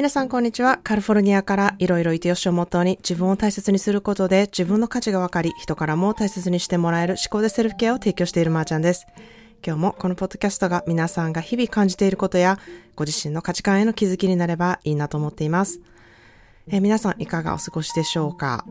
皆さんこんにちは。カリフォルニアからいろいろいてよしをモットーに自分を大切にすることで自分の価値が分かり、人からも大切にしてもらえる思考でセルフケアを提供しているまーちゃんです。今日もこのポッドキャストが皆さんが日々感じていることやご自身の価値観への気づきになればいいなと思っています。えー皆さんいかがお過ごしでしょうか？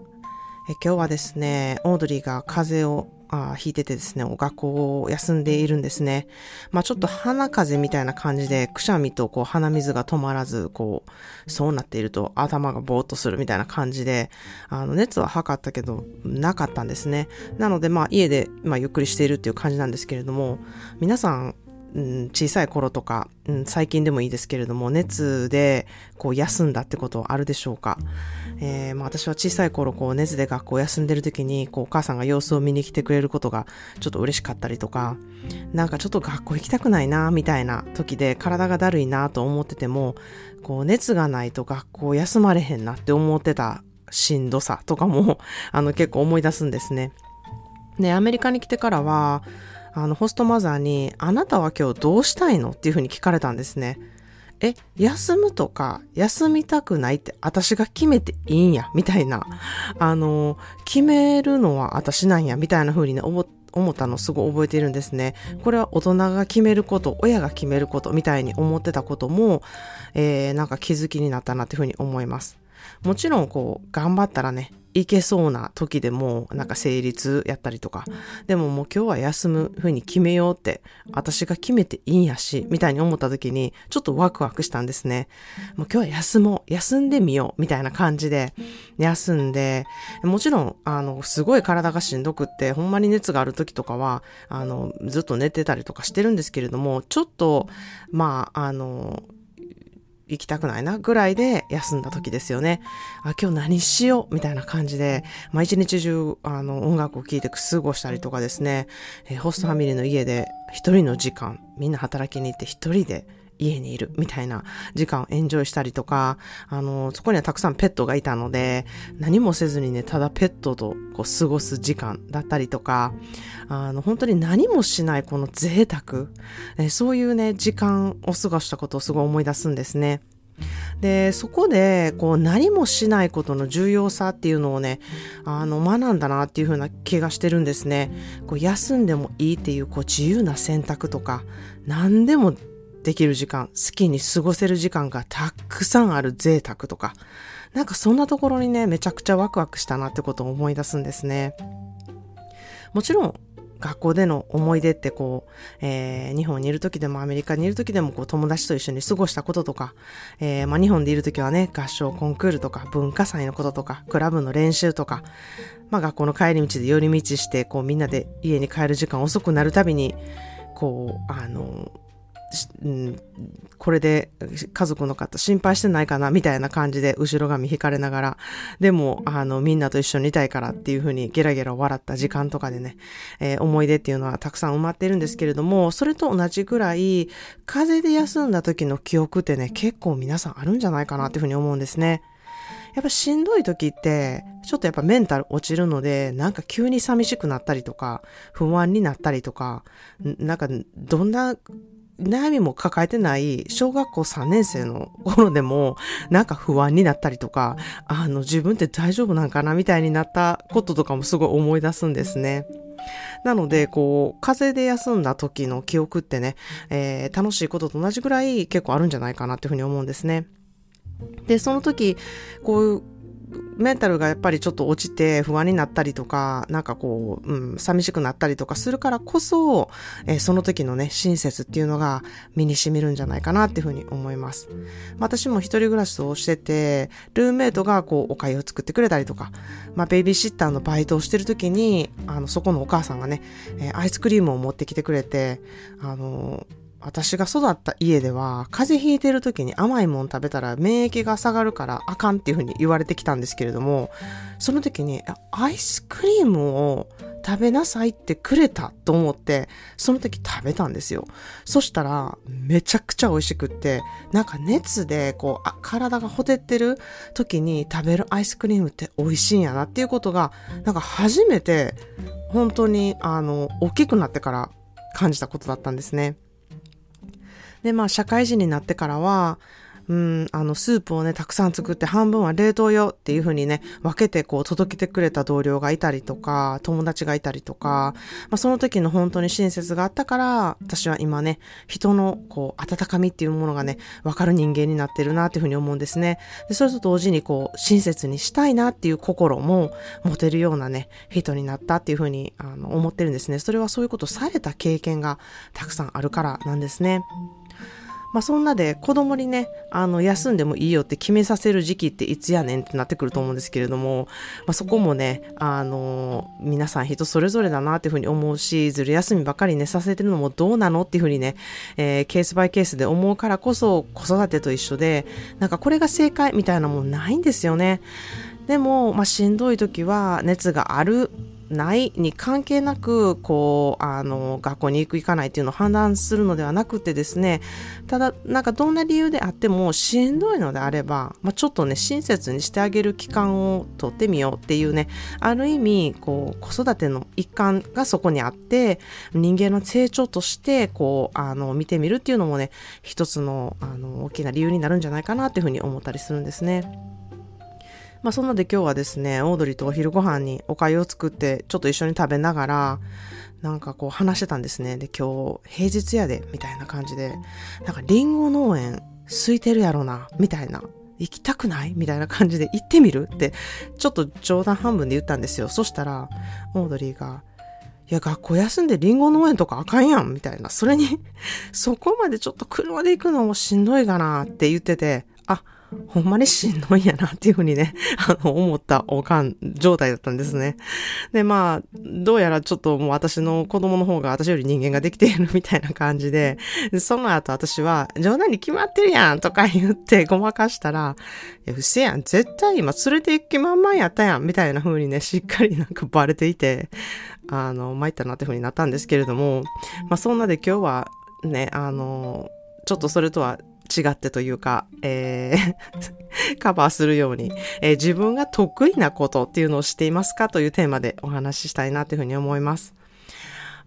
えー今日はですね、オードリーが風邪をあ引いててですね、お学校を休んでいるんですね。まあちょっと鼻風邪みたいな感じで、くしゃみとこう鼻水が止まらず、こう、そうなっていると頭がぼーっとするみたいな感じで、あの、熱は測ったけど、なかったんですね。なのでまあ家で、まあゆっくりしているっていう感じなんですけれども、皆さん、うん、小さい頃とか、うん、最近でもいいですけれども、熱でこう休んだってことあるでしょうか、えーまあ、私は小さい頃こう熱で学校休んでる時にこうお母さんが様子を見に来てくれることがちょっと嬉しかったりとか、なんかちょっと学校行きたくないなみたいな時で体がだるいなと思ってても、こう熱がないと学校休まれへんなって思ってたしんどさとかもあの結構思い出すんですね。で、アメリカに来てからは、あの、ホストマザーに、あなたは今日どうしたいのっていうふうに聞かれたんですね。え、休むとか、休みたくないって私が決めていいんや、みたいな。あの、決めるのは私なんや、みたいな風にね、思思ったのすごい覚えているんですね。これは大人が決めること、親が決めることみたいに思ってたことも、えー、なんか気づきになったなっていうふうに思います。もちろんこう、頑張ったらね、いけそうな時でも、なんか成立やったりとか。でももう今日は休む風に決めようって、私が決めていいんやし、みたいに思った時に、ちょっとワクワクしたんですね。もう今日は休もう、休んでみよう、みたいな感じで、休んで、もちろん、あの、すごい体がしんどくって、ほんまに熱がある時とかは、あの、ずっと寝てたりとかしてるんですけれども、ちょっと、まあ、あの、行きたくないなぐらいで休んだ時ですよね。あ、今日何しようみたいな感じで、まあ一日中、あの、音楽を聴いて過ごしたりとかですね、えーホストファミリーの家で一人の時間、みんな働きに行って一人で家にいるみたいな時間をエンジョイしたりとか、あの、そこにはたくさんペットがいたので、何もせずにね、ただペットとこう過ごす時間だったりとか、あの、本当に何もしないこの贅沢、えそういうね、時間を過ごしたことをすごい思い出すんですね。で、そこで、こう、何もしないことの重要さっていうのをね、あの、学んだなっていう風な気がしてるんですね。こう、休んでもいいっていう、こう、自由な選択とか、何でもできる時間、好きに過ごせる時間がたくさんある贅沢とか、なんかそんなところにね、めちゃくちゃワクワクしたなってことを思い出すんですね。もちろん、学校での思い出ってこう、えー日本にいる時でもアメリカにいる時でもこう友達と一緒に過ごしたこととか、えーまあ、日本でいる時はね、合唱コンクールとか文化祭のこととか、クラブの練習とか、まあ、学校の帰り道で寄り道して、こうみんなで家に帰る時間遅くなるたびに、こう、あの、うん、これで家族の方心配してないかなみたいな感じで後ろ髪引かれながら、でも、あの、みんなと一緒にいたいからっていう風にゲラゲラ笑った時間とかでね、えー思い出っていうのはたくさん埋まってるんですけれども、それと同じぐらい、風邪で休んだ時の記憶ってね、結構皆さんあるんじゃないかなっていう風に思うんですね。やっぱしんどい時って、ちょっとやっぱメンタル落ちるので、なんか急に寂しくなったりとか、不安になったりとか、なんかどんな悩みも抱えてない小学校3年生の頃でもなんか不安になったりとか、あの自分って大丈夫なんかなみたいになったこととかもすごい思い出すんですね。なので、こう、風邪で休んだ時の記憶ってね、えー楽しいことと同じぐらい結構あるんじゃないかなっていうふうに思うんですね。で、その時、こう、メンタルがやっぱりちょっと落ちて不安になったりとか、なんかこう、うん、寂しくなったりとかするからこそ、えーその時のね、親切っていうのが身に染みるんじゃないかなっていうふうに思います。私も一人暮らしをしてて、ルーメイトがこう、お粥を作ってくれたりとか、まあ、ベイビーシッターのバイトをしてる時に、あの、そこのお母さんがね、えーアイスクリームを持ってきてくれて、あの私が育った家では、風邪ひいてる時に甘いもん食べたら免疫が下がるからあかんっていうふうに言われてきたんですけれども、その時に、アイスクリームを食べなさいってくれたと思って、その時食べたんですよ。そしたら、めちゃくちゃ美味しくって、なんか熱で、こう、体がほてってる時に食べるアイスクリームって美味しいんやなっていうことが、なんか初めて、本当に、あの、大きくなってから感じたことだったんですね。で、まあ、社会人になってからは、うん、あの、スープをね、たくさん作って半分は冷凍よっていう風にね、分けてこう届けてくれた同僚がいたりとか、友達がいたりとか、まあ、その時の本当に親切があったから、私は今ね、人のこう、温かみっていうものがね、わかる人間になってるなっていう風に思うんですね。で、それと同時にこう、親切にしたいなっていう心も持てるようなね、人になったっていう風にあの思ってるんですね。それはそういうことされた経験がたくさんあるからなんですね。まあそんなで子供にね、あの休んでもいいよって決めさせる時期っていつやねんってなってくると思うんですけれども、まあそこもね、あの、皆さん人それぞれだなっていうふうに思うし、ずる休みばかりねさせてるのもどうなのっていうふうにね、えー、ケースバイケースで思うからこそ子育てと一緒で、なんかこれが正解みたいなもんないんですよね。でも、まあしんどい時は熱があるないに関係なく、こう、あの、学校に行く行かないっていうのを判断するのではなくてですね、ただ、なんかどんな理由であってもしんどいのであれば、まあ、ちょっとね、親切にしてあげる期間をとってみようっていうね、ある意味、こう、子育ての一環がそこにあって、人間の成長として、こう、あの、見てみるっていうのもね、一つの、あの、大きな理由になるんじゃないかなっていうふうに思ったりするんですね。まあそんなで今日はですね、オードリーとお昼ご飯にお粥を作ってちょっと一緒に食べながら、なんかこう話してたんですね。で、今日平日やで、みたいな感じで、なんかリンゴ農園空いてるやろな、みたいな。行きたくない？みたいな感じで行ってみる？って、ちょっと冗談半分で言ったんですよ。そしたら、オードリーが、いや、学校休んでリンゴ農園とかあかんやんみたいな。それにそこまでちょっと車で行くのもしんどいかなって言ってて、あ、ほんまにしんどいんやなっていうふうにね、あの、思ったおかん状態だったんですね。で、まあ、どうやらちょっともう私の子供の方が私より人間ができているみたいな感じで、でその後私は、冗談に決まってるやんとか言ってごまかしたら、いや、うせやん、絶対今連れて行く気満々やったやん、みたいな風にね、しっかりなんかバレていて、あの、参ったなって風になったんですけれども、まあそんなで今日はね、あの、ちょっとそれとは違ってというか、えー カバーするように、えー、自分が得意なことっていうのをしていますかというテーマでお話ししたいなというふうに思います。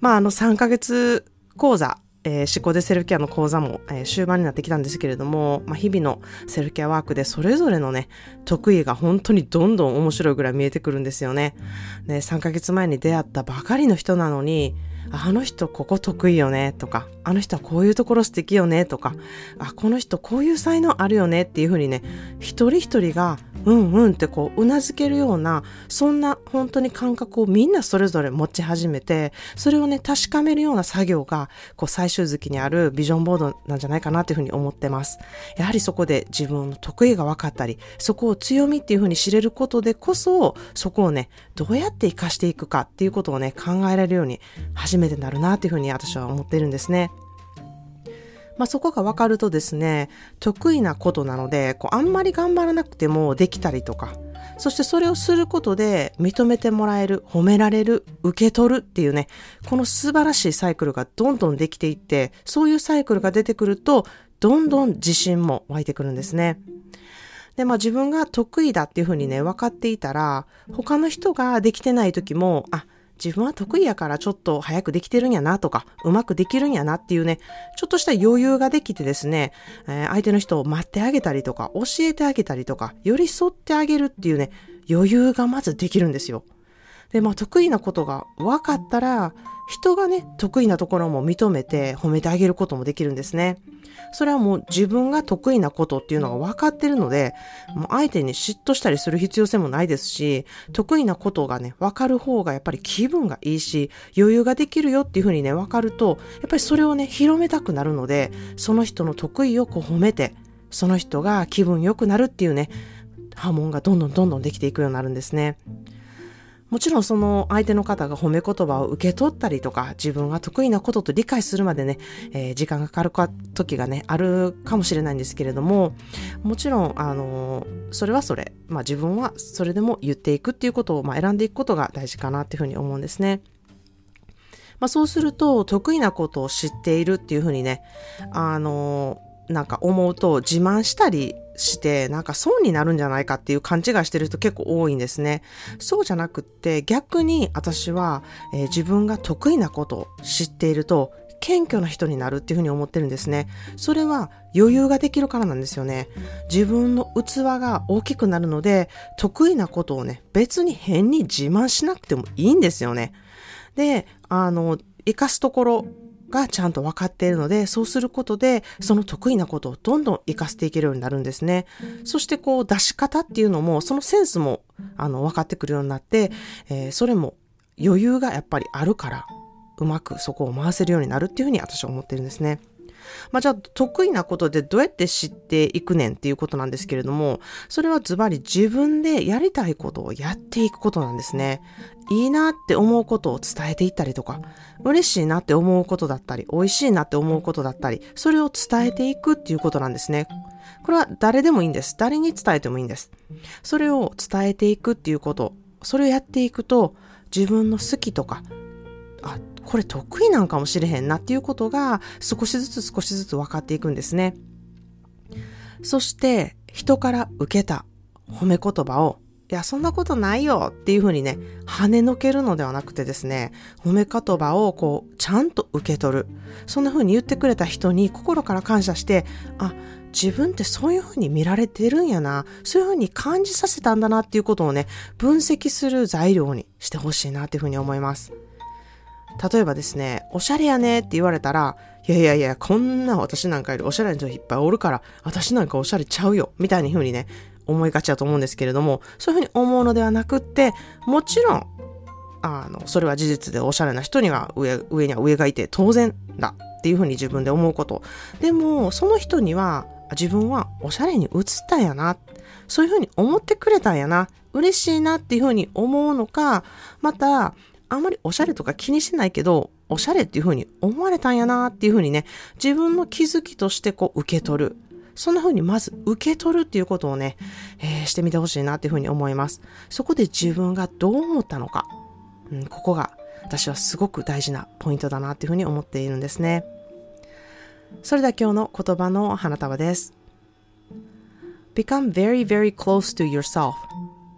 まあ、あの3ヶ月講座、えー、思考でセルフケアの講座も、えー、終盤になってきたんですけれども、まあ、日々のセルフケアワークでそれぞれのね、得意が本当にどんどん面白いぐらい見えてくるんですよね。ね、3ヶ月前に出会ったばかりの人なのに、あの人ここ得意よねとか、あの人はこういうところ素敵よねとか、あ、この人こういう才能あるよねっていうふうにね、一人一人がうんうんってこう、うなずけるような、そんな本当に感覚をみんなそれぞれ持ち始めて、それをね、確かめるような作業が、こう、最終月にあるビジョンボードなんじゃないかなっていうふうに思ってます。やはりそこで自分の得意が分かったり、そこを強みっていうふうに知れることでこそ、そこをね、どうやって活かしていくかっていうことをね、考えられるように初めてなるなっていうふうに私は思ってるんですね。まあ、そこが分かるとですね、得意なことなので、こうあんまり頑張らなくてもできたりとか、そしてそれをすることで認めてもらえる、褒められる、受け取るっていうね、この素晴らしいサイクルがどんどんできていって、そういうサイクルが出てくると、どんどん自信も湧いてくるんですね。で、まあ自分が得意だっていうふうにね、分かっていたら、他の人ができてない時も、あ、自分は得意やからちょっと早くできてるんやなとか、うまくできるんやなっていうね、ちょっとした余裕ができてですね、えー、相手の人を待ってあげたりとか、教えてあげたりとか、寄り添ってあげるっていうね、余裕がまずできるんですよ。で、まあ得意なことが分かったら、人がね、得意なところも認めて褒めてあげることもできるんですね。それはもう自分が得意なことっていうのが分かってるので、もう相手に嫉妬したりする必要性もないですし、得意なことがね、分かる方がやっぱり気分がいいし、余裕ができるよっていうふうにね、分かると、やっぱりそれをね、広めたくなるので、その人の得意をこう褒めて、その人が気分良くなるっていうね、波紋がどんどんどんどんできていくようになるんですね。もちろんその相手の方が褒め言葉を受け取ったりとか、自分が得意なことと理解するまでね、えー、時間がかかるか時がね、あるかもしれないんですけれども、もちろん、あのー、それはそれ、まあ自分はそれでも言っていくっていうことを、まあ、選んでいくことが大事かなっていうふうに思うんですね。まあそうすると、得意なことを知っているっていうふうにね、あのーなんか思うと自慢したりして、なんか損になるんじゃないかっていう勘違いしてる人結構多いんですね。そうじゃなくって逆に私は、えー、自分が得意なことを知っていると謙虚な人になるっていうふうに思ってるんですね。それは余裕ができるからなんですよね。自分の器が大きくなるので、得意なことをね、別に変に自慢しなくてもいいんですよね。で、あの、活かすところがちゃんと分かっているので、そうすることで、その得意なことをどんどん活かしていけるようになるんですね。そしてこう出し方っていうのも、そのセンスも、あの、分かってくるようになって、えー、それも余裕がやっぱりあるから、うまくそこを回せるようになるっていうふうに私は思ってるんですね。まあ、じゃあ得意なことでどうやって知っていくねんっていうことなんですけれども、それはズバリ自分でやりたいことをやっていくことなんですね。いいなって思うことを伝えていったりとか、嬉しいなって思うことだったり、美味しいなって思うことだったり、それを伝えていくっていうことなんですね。これは誰でもいいんです。誰に伝えてもいいんです。それを伝えていくっていうこと、それをやっていくと、自分の好きとか、あ、これ得意なんかもしれへんなっていうことが少しずつ少しずつ分かっていくんですね。そして人から受けた褒め言葉をいや、そんなことないよっていうふうにね、跳ねのけるのではなくてですね、褒め言葉をこう、ちゃんと受け取る。そんなふうに言ってくれた人に心から感謝して、あ、自分ってそういうふうに見られてるんやな、そういうふうに感じさせたんだなっていうことをね、分析する材料にしてほしいなっていうふうに思います。例えばですね、おしゃれやねって言われたら、いやいやいや、こんな私なんかよりおしゃれな人いっぱいおるから、私なんかおしゃれちゃうよ、みたいな風にね、思いがちだと思うんですけれども、そういう風に思うのではなくって、もちろん、あの、それは事実でおしゃれな人には上、上には上がいて当然だっていう風に自分で思うこと。でも、その人には、自分はおしゃれに映ったんやな。そういう風に思ってくれたんやな。嬉しいなっていう風に思うのか、また、あんまりおしゃれとか気にしてないけど、おしゃれっていう風に思われたんやなっていう風にね、自分の気づきとしてこう受け取る。そんな風にまず受け取るっていうことをね、えー、してみてほしいなっていう風に思います。そこで自分がどう思ったのか。うん、ここが私はすごく大事なポイントだなっていう風に思っているんですね。それでは今日の言葉の花束です。Become very, very close to yourself.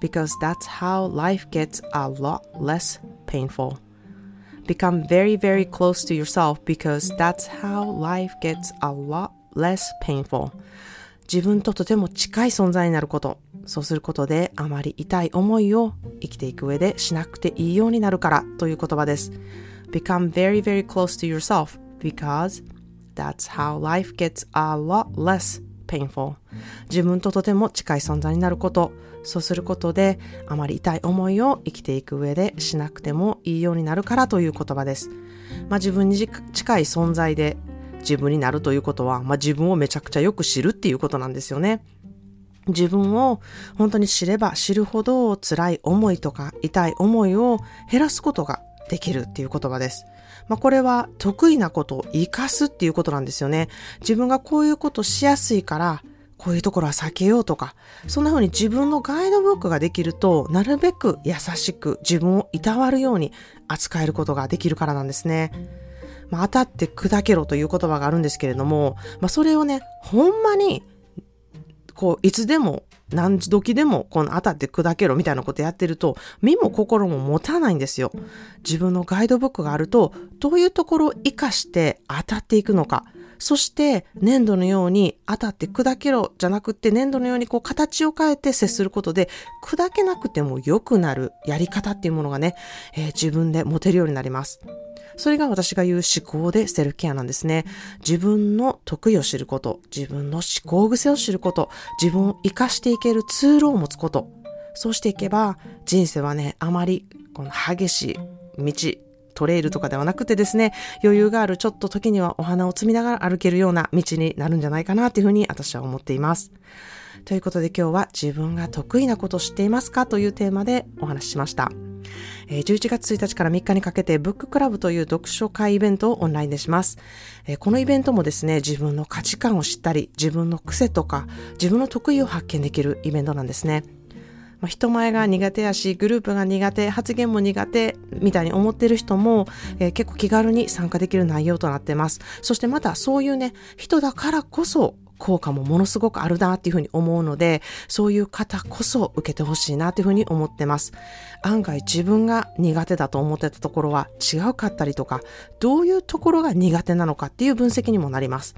because that's how life gets a lot less painful. Become very, very close to yourself because that's how life gets a lot less painful. 自分ととても近い存在になること。そうすることであまり痛い思いを生きていく上でしなくていいようになるからという言葉です。Become very, very close to yourself because that's how life gets a lot less painful. 自分ととても近い存在になること。そうすることであまり痛い思いを生きていく上でしなくてもいいようになるからという言葉です。まあ、自分に近い存在で自分になるということは、まあ、自分をめちゃくちゃよく知るっていうことなんですよね。自分を本当に知れば知るほど辛い思いとか痛い思いを減らすことができるっていう言葉です。まあ、これは得意なことを活かすっていうことなんですよね。自分がこういうことしやすいからこういうところは避けようとか、そんな風に自分のガイドブックができると、なるべく優しく自分をいたわるように扱えることができるからなんですね。まあ、当たって砕けろという言葉があるんですけれども、まあ、それをね、ほんまに、こう、いつでも、何時でも、この当たって砕けろみたいなことやってると、身も心も持たないんですよ。自分のガイドブックがあると、どういうところを活かして当たっていくのか、そして粘土のように当たって砕けろじゃなくって粘土のようにこう形を変えて接することで砕けなくても良くなるやり方っていうものがね、えー、自分で持てるようになります。それが私が言う思考でセルフケアなんですね。自分の得意を知ること、自分の思考癖を知ること、自分を活かしていけるツールを持つこと。そうしていけば人生はね、あまりこの激しい道、トレイルとかではなくてですね、余裕があるちょっと時にはお花を摘みながら歩けるような道になるんじゃないかなというふうに私は思っています。ということで今日は自分が得意なことを知っていますかというテーマでお話ししました。11月1日から3日にかけてブッククラブという読書会イベントをオンラインでします。このイベントもですね、自分の価値観を知ったり、自分の癖とか、自分の得意を発見できるイベントなんですね。まあ、人前が苦手やし、グループが苦手、発言も苦手みたいに思ってる人も、えー、結構気軽に参加できる内容となってます。そしてまたそういうね、人だからこそ効果もものすごくあるなっていうふうに思うので、そういう方こそ受けてほしいなっていうふうに思ってます。案外自分が苦手だと思ってたところは違うかったりとか、どういうところが苦手なのかっていう分析にもなります。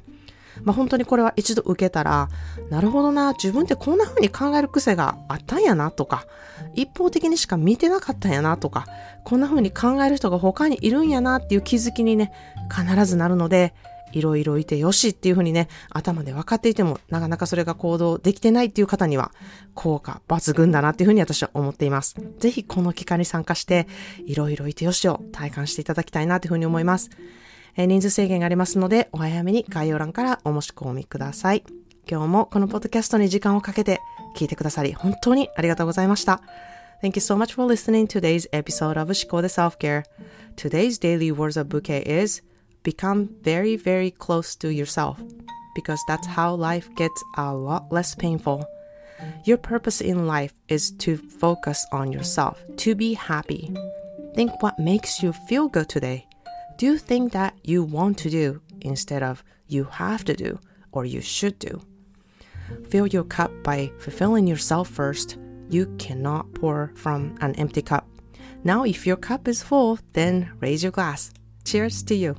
まあ、本当にこれは一度受けたら、なるほどな、自分ってこんな風に考える癖があったんやなとか、一方的にしか見てなかったんやなとか、こんな風に考える人が他にいるんやなっていう気づきにね、必ずなるので、いろいろいてよしっていう風にね、頭で分かっていても、なかなかそれが行動できてないっていう方には、効果抜群だなっていう風に私は思っています。ぜひこの期間に参加して、いろいろいてよしを体感していただきたいなという風に思います。え人数制限がありますので、お早めに概要欄からお申し込みください。今日もこのポッドキャストに時間をかけて聞いてくださり、本当にありがとうございました。Thank you so much for listening to today's episode of 思考で Self-Care. Today's daily words of bouquet is become very, very close to yourself because that's how life gets a lot less painful. Your purpose in life is to focus on yourself, to be happy. Think what makes you feel good today. Do things that you want to do instead of you have to do or you should do. Fill your cup by fulfilling yourself first. You cannot pour from an empty cup. Now, if your cup is full, then raise your glass. Cheers to you.